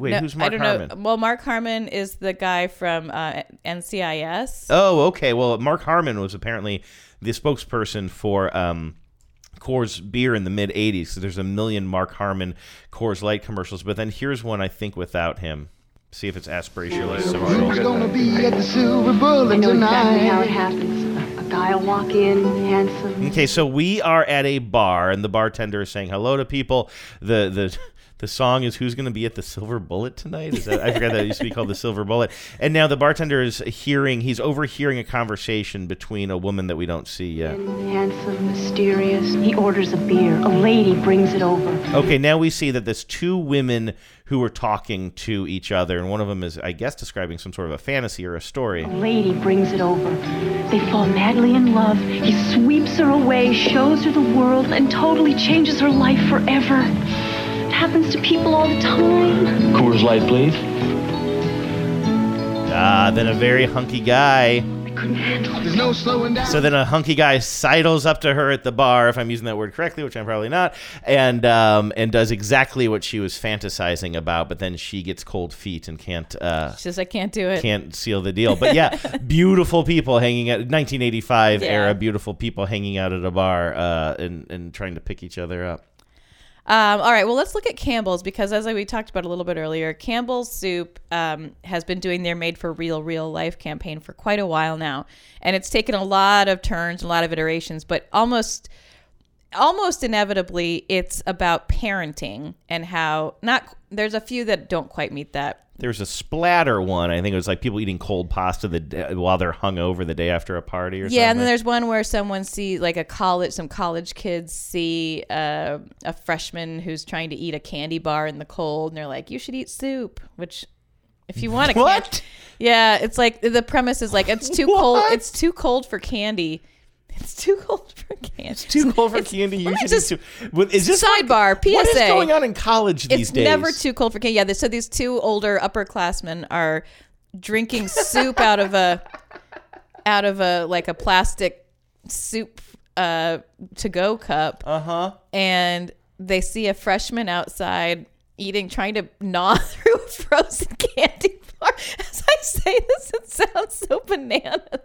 Wait, No, who's Mark I don't Harmon? know. Well, Mark Harmon is the guy from uh, NCIS. Oh, okay. Well, Mark Harmon was apparently the spokesperson for um, Coors beer in the mid 80s. So there's a million Mark Harmon Coors Light commercials. But then here's one I think without him. See if it's aspirational. Who's gonna be at the Silver Bullet I know tonight? exactly how it happens. A, a guy will walk in, handsome. Okay, so we are at a bar, and the bartender is saying hello to people. The the the song is "Who's going to be at the Silver Bullet tonight?" Is that I forgot that it used to be called the Silver Bullet. And now the bartender is hearing, he's overhearing a conversation between a woman that we don't see yet. Handsome, mysterious. He orders a beer. A lady brings it over. Okay, now we see that there's two women who are talking to each other, and one of them is, I guess, describing some sort of a fantasy or a story. A lady brings it over. They fall madly in love. He sweeps her away, shows her the world, and totally changes her life forever. It happens to people all the time. Coors Light, please. Ah, then a very hunky guy. couldn't handle it. There's no slowing down. So then a hunky guy sidles up to her at the bar, if I'm using that word correctly, which I'm probably not, and um, and does exactly what she was fantasizing about. But then she gets cold feet and can't uh, She says, I can't do it. can't seal the deal. But yeah, beautiful people hanging at 1985 Yeah. era, beautiful people hanging out at a bar uh, and and trying to pick each other up. Um, all right, well, let's look at Campbell's because, as we talked about a little bit earlier, Campbell's Soup um, has been doing their Made for Real, Real Life campaign for quite a while now, and it's taken a lot of turns, a lot of iterations, but almost, almost inevitably, it's about parenting and how not. There's a few that don't quite meet that. There's a splatter one. I think it was like people eating cold pasta the day, while they're hungover the day after a party or something. Yeah, and then there's one where someone see like a college, some college kids see uh, a freshman who's trying to eat a candy bar in the cold, and they're like, "You should eat soup." Which, if you want to, What? Yeah, it's like the premise is like it's too cold. It's too cold for candy. It's too cold for candy. It's too cold for candy. You should soup. What- Is this like- sidebar? PSA. What is going on in college these it's days? never too cold for candy. Yeah, so these two older upperclassmen are drinking soup out of a out of a like a plastic soup uh to go cup. Uh-huh. And they see a freshman outside eating trying to gnaw through a frozen candy bar. As I say this, it sounds so bananas.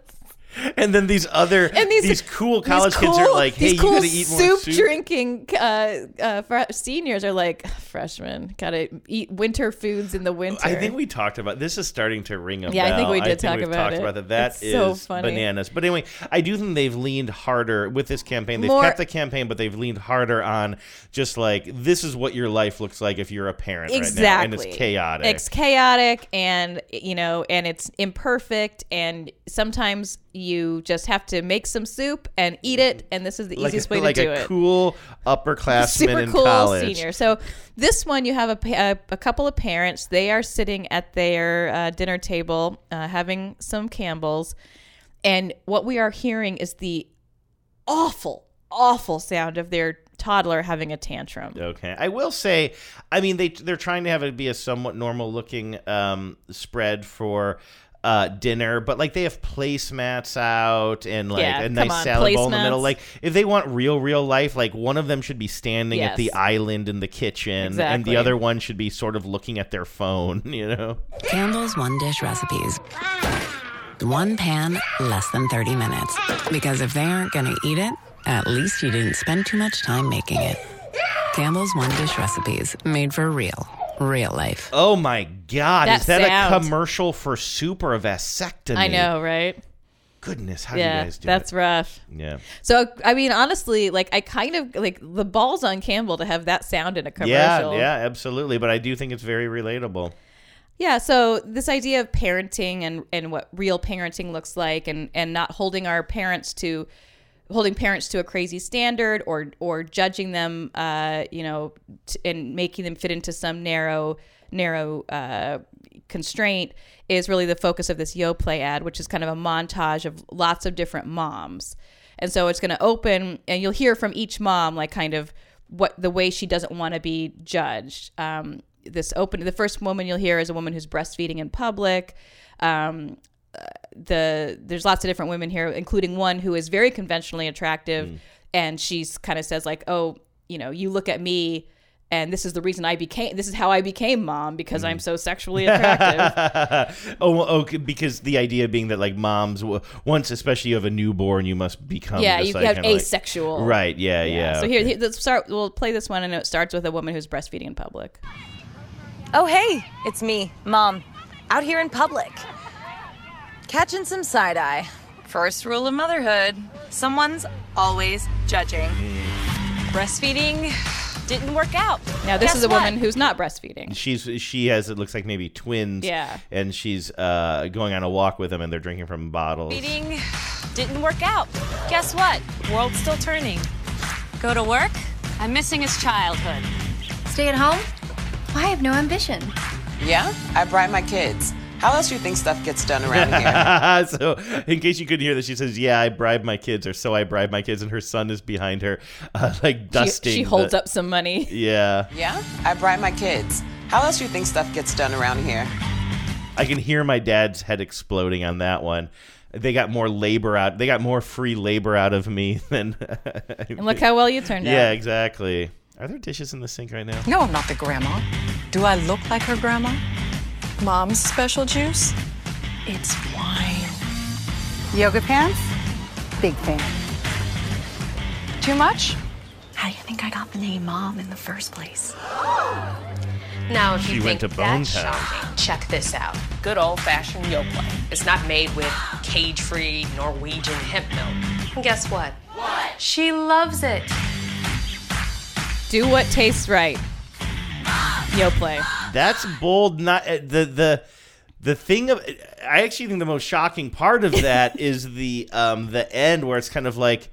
And then these other And these, these, cool these college kids are like, "Hey, you cool gotta eat more soup, soup." drinking uh, uh, fr- seniors are like freshmen. Gotta eat winter foods in the winter. I think we talked about this is starting to ring a bell. Yeah, I think we did talk we've about it. about that. That It's is so funny. bananas. But anyway, I do think they've leaned harder with this campaign. They've More- kept the campaign, but they've leaned harder on just like this is what your life looks like if you're a parent exactly right now, and it's chaotic. It's chaotic, and you know, and it's imperfect, and sometimes you just have to make some soup and eat it, and this is the like easiest way like to do it. Like a cool upperclassman super in cool college. senior. So this one, you have a, a, a couple of parents. They are sitting at their uh, dinner table uh, having some Campbells, and what we are hearing is the awful, awful sound of their toddler having a tantrum. Okay, I will say, I mean they they're trying to have it be a somewhat normal looking um, spread for. Uh, dinner, but like they have placemats out and like Yeah, a nice on, salad bowl in the middle. Like if they want real, real life, like one of them should be standing at the island in the kitchen, and the other one should be sort of looking at their phone. You know, Campbell's One Dish Recipes. One pan, less than 30 minutes. Because if they aren't going to eat it, at least you didn't spend too much time making it. Campbell's One Dish Recipes, made for real, real life. Oh my God! That is that a commercial for super or a vasectomy? I know, right? Goodness, how yeah, do you guys do that? that's it? rough. Yeah. So I mean, honestly, like I kind of like the balls on Campbell to have that sound in a commercial. Yeah, yeah, absolutely. But I do think it's very relatable. Yeah, so this idea of parenting and and what real parenting looks like and and not holding our parents to holding parents to a crazy standard or or judging them uh you know t- and making them fit into some narrow narrow uh constraint is really the focus of this Yoplait ad which is kind of a montage of lots of different moms. And so it's going to open and you'll hear from each mom like kind of what the way she doesn't want to be judged. Um this open the first woman you'll hear is a woman who's breastfeeding in public. Um the there's lots of different women here including one who is very conventionally attractive mm. and she's kind of says like oh you know you look at me and this is the reason I became this is how I became mom because I'm mm. so sexually attractive. oh, well, oh, okay, because the idea being that like moms, once especially you have a newborn, you must become yeah, you like, have kinda like- asexual. right? Yeah, yeah. So here, here, let's start. We'll play this one, and it starts with a woman who's breastfeeding in public. Oh, hey, it's me, Mom, out here in public. Catching some side eye. First rule of motherhood someone's always judging. Breastfeeding didn't work out. Now this Guess is a what? woman who's not breastfeeding. She's she has it looks like maybe twins. Yeah. And she's uh, going on a walk with them, and they're drinking from bottles. Breastfeeding didn't work out. Guess what? World's still turning. Go to work? I'm missing his childhood. Stay at home? I have no ambition. Yeah, I bribe my kids. How else do you think stuff gets done around here? so, in case you couldn't hear this, she says, "Yeah, I bribe my kids, or so I bribe my kids," and her son is behind her, uh, like She, dusting. she holds the- up some money. Yeah, yeah, I bribe my kids. How else do you think stuff gets done around here? I can hear my dad's head exploding on that one. they got more labor out. They got more free labor out of me than. And look how well you turned out. Yeah, exactly. Are there dishes in the sink right now? No, I'm not the grandma. Do I look like her grandma? Mom's special juice? It's wine. Yoga pants? Big fan. Too much? How do you think I got the name Mom in the first place? Now, if you She went think to that's shocking, check this out. Good old-fashioned Yoplait. It's not made with cage-free Norwegian hemp milk. And guess what? What? She loves it. Do what tastes right. Yoplait. That's bold. Not uh, the the the thing of. I actually think the most shocking part of that is the um the end where it's kind of like.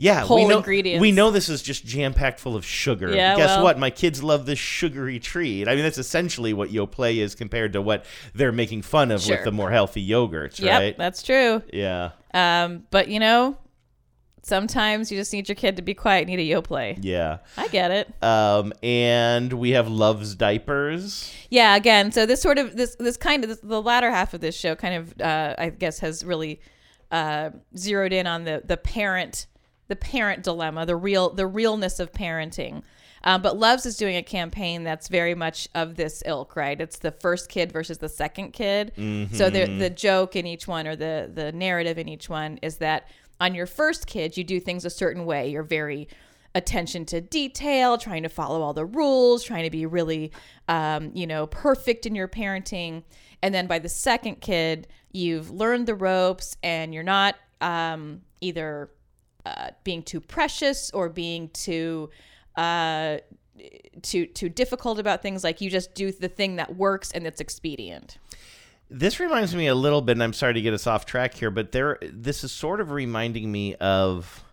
Yeah, we know, ingredients. we know this is just jam packed full of sugar. Yeah, Guess well- what? My kids love this sugary treat. I mean, that's essentially what Yoplait is compared to what they're making fun of Sure. with the more healthy yogurts, Yep, right? that's true. Yeah. Um, but you know, sometimes you just need your kid to be quiet. Need a Yoplait. Yeah. I get it. Um, and we have Luvs Diapers. Yeah, again, so this sort of this this kind of this, the latter half of this show kind of uh, I guess has really uh, zeroed in on the the parent the parent dilemma, the real the realness of parenting. Um, but Luvs is doing a campaign that's very much of this ilk, right? It's the first kid versus the second kid. So the Mhm. the joke in each one or the the narrative in each one is that on your first kid you do things a certain way. You're very attention to detail, trying to follow all the rules, trying to be really, um, you know, perfect in your parenting. And then by the second kid, you've learned the ropes and you're not um, either uh, being too precious or being too. Uh, too too difficult about things like you just do the thing that works and it's expedient This reminds me a little bit, and I'm sorry to get us off track here, but there, this is sort of reminding me of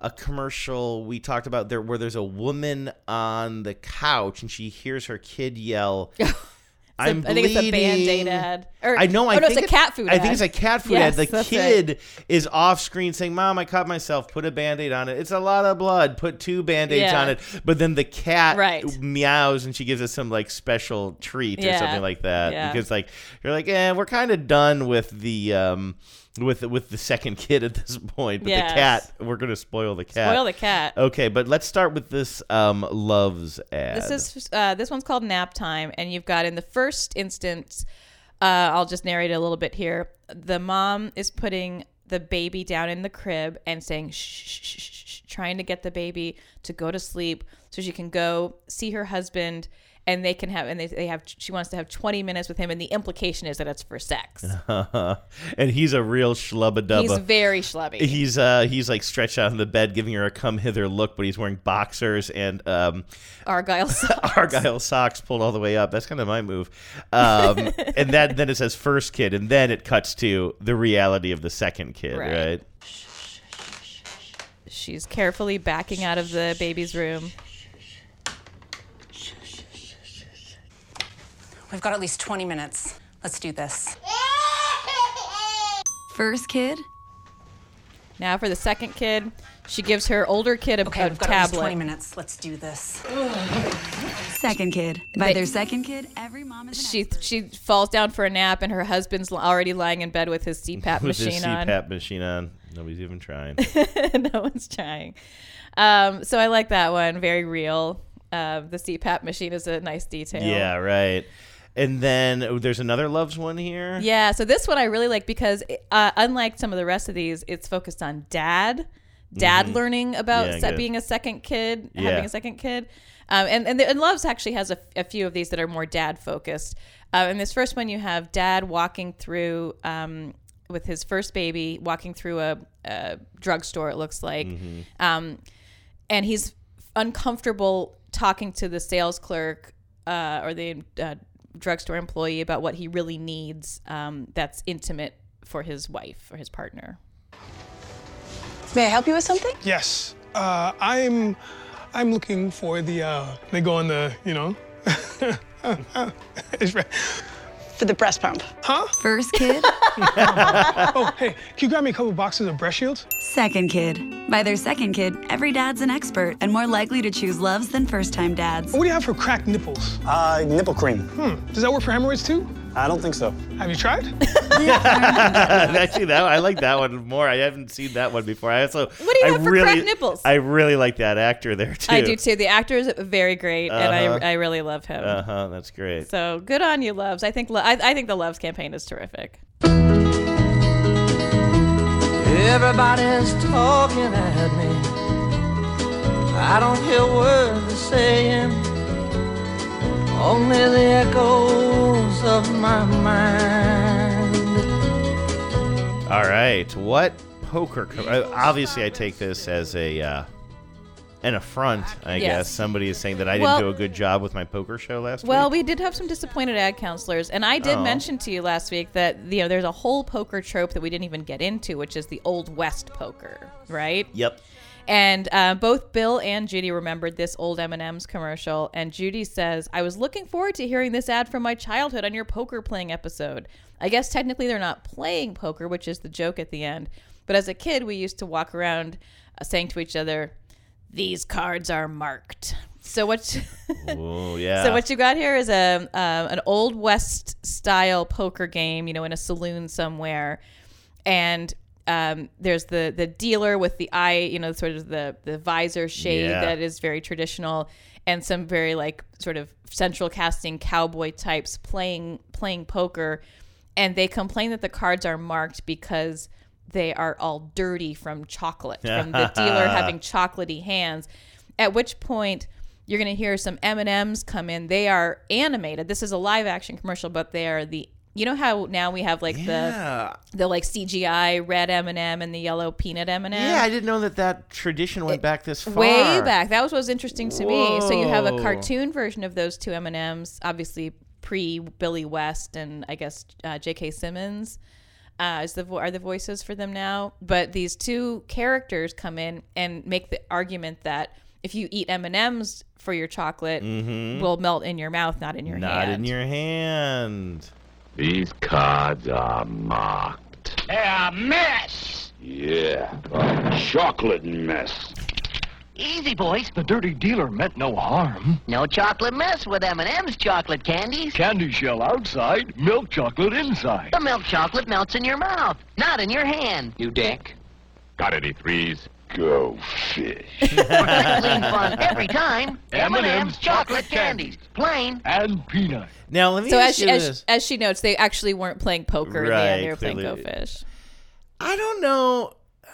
a commercial we talked about there, where there's a woman on the couch and she hears her kid yell. I'm I think it's a bleeding." Band-Aid ad. Or- I know. oh, I no, it's a cat food I think it's a cat food Yes, ad. The kid is off screen saying, "Mom, I cut myself. Put a band-aid on it. It's a lot of blood. Put two band-aids Yeah. on it." But then the cat Right. meows and she gives us some like special treat or something like that Yeah. because like you're like, "Eh, we're kind of done with the um with with the second kid at this point." But Yes. the cat, we're gonna spoil the cat. Spoil the cat. Okay, but let's start with this um Luvs ad. This is uh, this one's called Nap Time, and you've got in the first instance. Uh, I'll just narrate it a little bit here. The mom is putting the baby down in the crib and saying shh, shh, shh, shh, shh, trying to get the baby to go to sleep so she can go see her husband and they can have and they, they have she wants to have 20 minutes with him and the implication is that it's for sex and he's a real schlubba dubba. he's very schlubby He's uh he's like stretched out on the bed, giving her a come hither look, but he's wearing boxers and um argyle socks. argyle socks pulled all the way up. That's kind of my move. Um, and that then it says first kid, and then it cuts to the reality of the second kid, Right. right? she's carefully backing out of the baby's room We've got at least 20 minutes. Let's do this. First kid. Now for the second kid, she gives her older kid a, Okay, a we've got at least 20 minutes. Let's do this. Second kid. By They- their second kid, every mom is an She she falls down for a nap, and her husband's already lying in bed with his CPAP With machine his on. CPAP machine on. Nobody's even trying. no one's trying. Um, so I like that one. Very real. Uh, the CPAP machine is a nice detail. yeah, right. And then oh, there's another Luvs one here. Yeah, so this one I really like because uh, unlike some of the rest of these, it's focused on dad, dad Mhm. learning about Yeah, se- being a second kid, Yeah. having a second kid, um, and and, the, and Luvs actually has a, a few of these that are more dad focused. Uh, in this first one, you have dad walking through um, with his first baby, walking through a, a drugstore. It looks like, Mhm. um, and he's uncomfortable talking to the sales clerk uh, or the uh, drugstore employee about what he really needs um, that's intimate for his wife or his partner. May I help you with something? Yes. Uh, I'm I'm looking for the uh they go on the, you know. It's right. For the breast pump. Huh? First kid. oh, hey, can you grab me a couple boxes of breast shields? Second kid. By their second kid, every dad's an expert and more likely to choose Luvs than first time dads. What do you have for cracked nipples? Uh, nipple cream. Hmm. Does that work for hemorrhoids too? I don't think so. Have you tried? Actually, that I like that one more. I haven't seen that one before. I also What do you I have for really, cracked nipples? I really like that actor there too. I do too. The actor is very great, and Uh-huh. I, I really love him. Uh huh. That's great. So good on you, Luvs. I think Lo- I, I think the Luvs campaign is terrific. Everybody's talking at me. I don't hear words they're saying, only the echoes of my mind. All right. What poker? Co- uh, obviously, I take this as a uh, an affront. I Yes. guess somebody is saying that I didn't Well- do a good job with my poker show last Well, week. Well, we did have some disappointed ad counselors, and I did Oh. mention to you last week that you know there's a whole poker trope that we didn't even get into, which is the old west poker, right? Yep. And uh, both Bill and Judy remembered this old M&M's commercial, and Judy says, "I was looking forward to hearing this ad from my childhood on your poker playing episode. I guess technically they're not playing poker, which is the joke at the end, but as a kid we used to walk around uh, saying to each other." These cards are marked. So what? Oh yeah. So what you got here is a um, an old west style poker game, you know, in a saloon somewhere, and um, there's the the dealer with the eye, you know, sort of the the visor shade Yeah. that is very traditional, and some very like sort of central casting cowboy types playing playing poker, and they complain that the cards are marked because they are all dirty from chocolate from the dealer having chocolatey hands. At which point you're going to hear some M&Ms come in. They are animated. This is a live action commercial, but they are the you know how now we have like Yeah. the the like CGI red M&M and the yellow peanut M&M. Yeah, I didn't know that that tradition went back this far. Way back. That was what was interesting to me. So you have a cartoon version of those two M&Ms, obviously pre Billy West and I guess uh, J.K. Simmons. Uh, is the vo- are the voices for them now? But these two characters come in and make the argument that if you eat M and M's for your chocolate, Mhm. will melt in your mouth, not in your Not hand. in your hand. These cards are marked. They're a mess. Yeah, a chocolate mess. Easy, boys. The dirty dealer meant no harm. No chocolate mess with M&M's chocolate candies. Candy shell outside, milk chocolate inside. The milk chocolate melts in your mouth, not in your hand. You dick. Got any threes? Go fish. Clean fun every time. M&M's M&M's chocolate candies. Plain. And peanut. Now let me So as ask she, you as, this. as she notes, they actually weren't playing poker in the Right, end. They were playing clearly. Go Fish. I don't know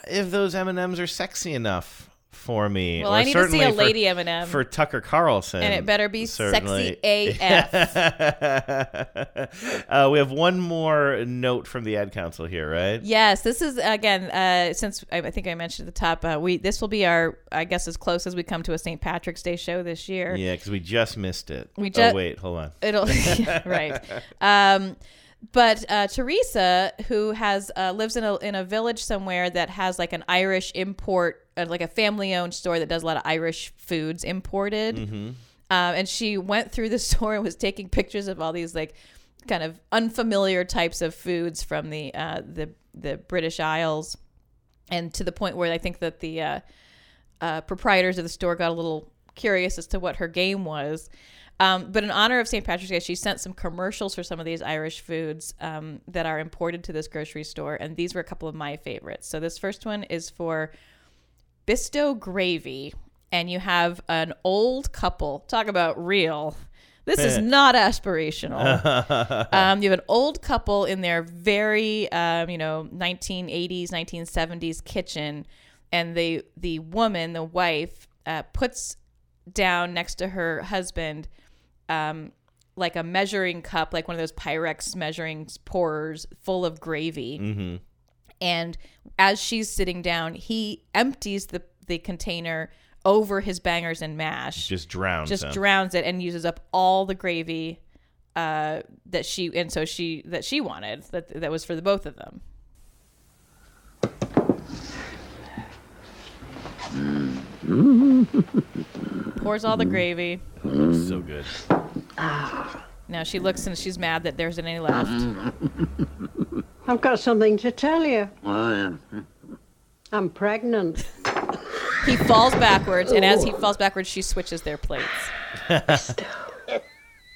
if those M and M's are sexy enough for me. Well, I need to see a lady M&M. for Tucker Carlson, And it better be certainly. sexy AF. uh, we have one more note from the ad council here, right? Yes, this is again. Uh, since I, I think I mentioned at the top, uh, we this will be our, I guess, as close as we come to a St. Patrick's Day show this year. Yeah, because we just missed it. We oh wait, hold on. It'll right. Um, but uh, Teresa, who has uh, lives in a in a village somewhere that has like an Irish import, uh, like a family owned store that does a lot of Irish foods imported. Mm-hmm. Um, and she went through the store and was taking pictures of all these like kind of unfamiliar types of foods from the uh, the the British Isles, and to the point where I think that the uh, uh, proprietors of the store got a little curious as to what her game was. Um, but in honor of St. Patrick's Day, she sent some commercials for some of these Irish foods um, that are imported to this grocery store, and these were a couple of my favorites. So this first one is for Bisto Gravy, and you have an old couple. Talk about real. This is not aspirational. um, you have an old couple in their very, um, you know, 1980s, 1970s kitchen, and the the woman, the wife, uh, puts down next to her husband, um, like a measuring cup, like one of those Pyrex measuring pourers, full of gravy. Mm-hmm. And as she's sitting down, he empties the the container over his bangers and mash. Just drowns Just them. drowns it and uses up all the gravy uh, that she and so she that she wanted that that was for the both of them. Pours all the gravy. so good. Now she looks and she's mad that there isn't any left. I've got something to tell you. Oh, I'm pregnant. He falls backwards, and as he falls backwards, she switches their plates.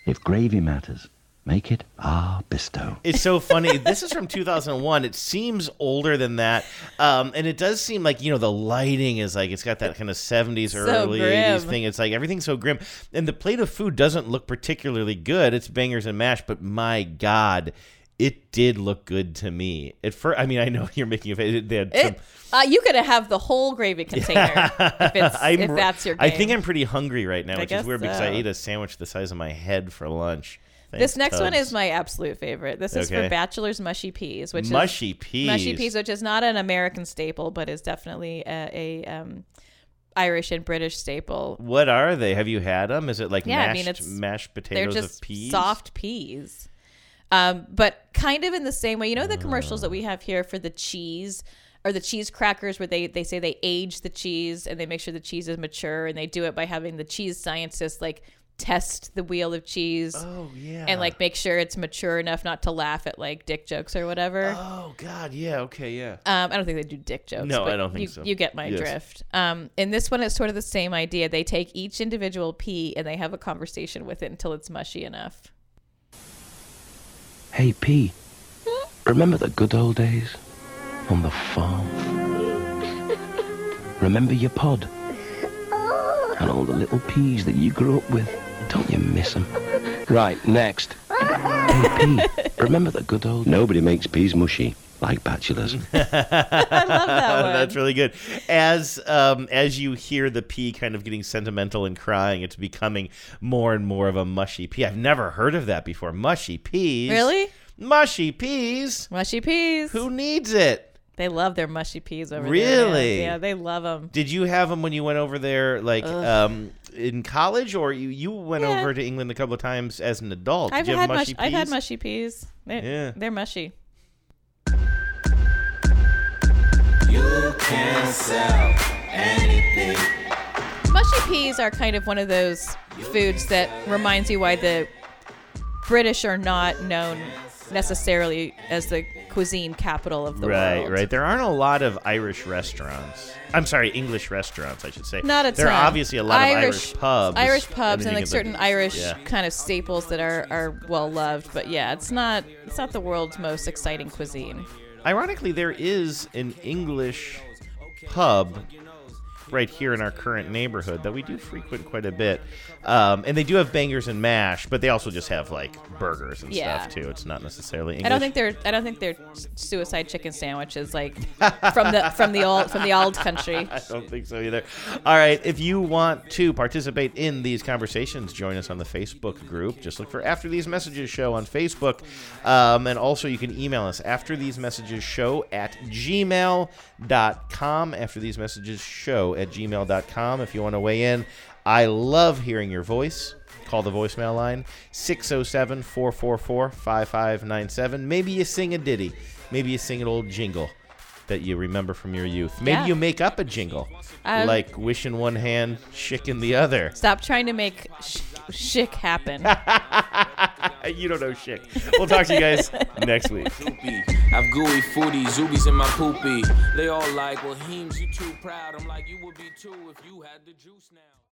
If gravy matters, Make it our Bisto. It's so funny. this is from 2001. It seems older than that, um, and it does seem like you know the lighting is like it's got that kind of 70s, So early grim. 80s thing. It's like everything's so grim, and the plate of food doesn't look particularly good. It's bangers and mash, but my god, it did look good to me. At first, I mean, I know you're making a face. They had some, uh, you could have the whole gravy container if, it's, if that's your game. I think I'm pretty hungry right now, I which is weird because I ate a sandwich the size of my head for lunch. this Thanks, next one is my absolute favorite. This is Okay. for Batchelors Mushy Peas, which Mushy is peas. mushy peas, which is not an American staple, but is definitely a, a um, Irish and British staple. What are they? Have you had them? Is it like Yeah, I mashed, mean, it's- mashed They're potatoes just of peas? soft peas. Um, but kind of in the same way, you know, the commercials that we have here for the cheese or the cheese crackers where they, they say they age the cheese and they make sure the cheese is mature and they do it by having the cheese scientists like test the wheel of cheese. Oh, yeah. And like make sure it's mature enough not to laugh at like dick jokes or whatever. Oh God, yeah, okay, yeah. Um, I don't think they do dick jokes. No, I don't think you, so. You get my Yes. drift. Um, in this one, it's sort of the same idea. They take each individual pea and they have a conversation with it until it's mushy enough. Hey, P. Remember the good old days? On the farm? Remember your pod? And all the little peas that you grew up with? Don't you miss them? Right, next. Hey, P. Remember the good old... Nobody makes peas mushy like Batchelors. I love that one. That's really good. As um, as you hear the pea kind of getting sentimental and crying, it's becoming more and more of a mushy pea. I've never heard of that before. Mushy peas. Really? Mushy peas. Mushy peas. Who needs it? They love their mushy peas over there. Really? Yeah, they love them. Did you have them when you went over there, like um, in college, or you you went Yeah. over to England a couple of times as an adult? I've you have had mushy mush- I've had peas? mushy peas. They're, Yeah. they're mushy. You can sell anything. Mushy peas are kind of one of those foods that reminds you why the British are not known necessarily as the cuisine capital of the right, world. right. Right. There aren't a lot of Irish restaurants. I'm sorry, English restaurants, I should say. Not a There ton. are obviously a lot of Irish pubs. Irish pubs and like get the- certain Irish yeah. kind of staples that are, are well loved. But yeah, it's not it's not the world's most exciting cuisine. Ironically, there is an English pub right here in our current neighborhood that we do frequent quite a bit. Um, and they do have bangers and mash, but they also just have like burgers and Yeah. stuff too. It's not necessarily English. I don't think they're I don't think they're suicide chicken sandwiches like from the from the old from the old country. I don't think so either. All right, if you want to participate in these conversations, join us on the Facebook group. Just look for After These Messages Show on Facebook. Um, and also, you can email us after these messages show at gmail.com. After these messages show at gmail.com if you want to weigh in. I love hearing your voice. Call the voicemail line 607 444 5597. Maybe you sing a ditty. Maybe you sing an old jingle that you remember from your youth. Maybe Yeah. you make up a jingle Um, like wish in one hand, Schick in the other. Stop trying to make sh- Schick happen. you don't know Schick. We'll talk to you guys next week. I've gooey foodie, zoobies in my poopy. They all like, well, Heems, you too proud. I'm like, you would be too if you had the juice now.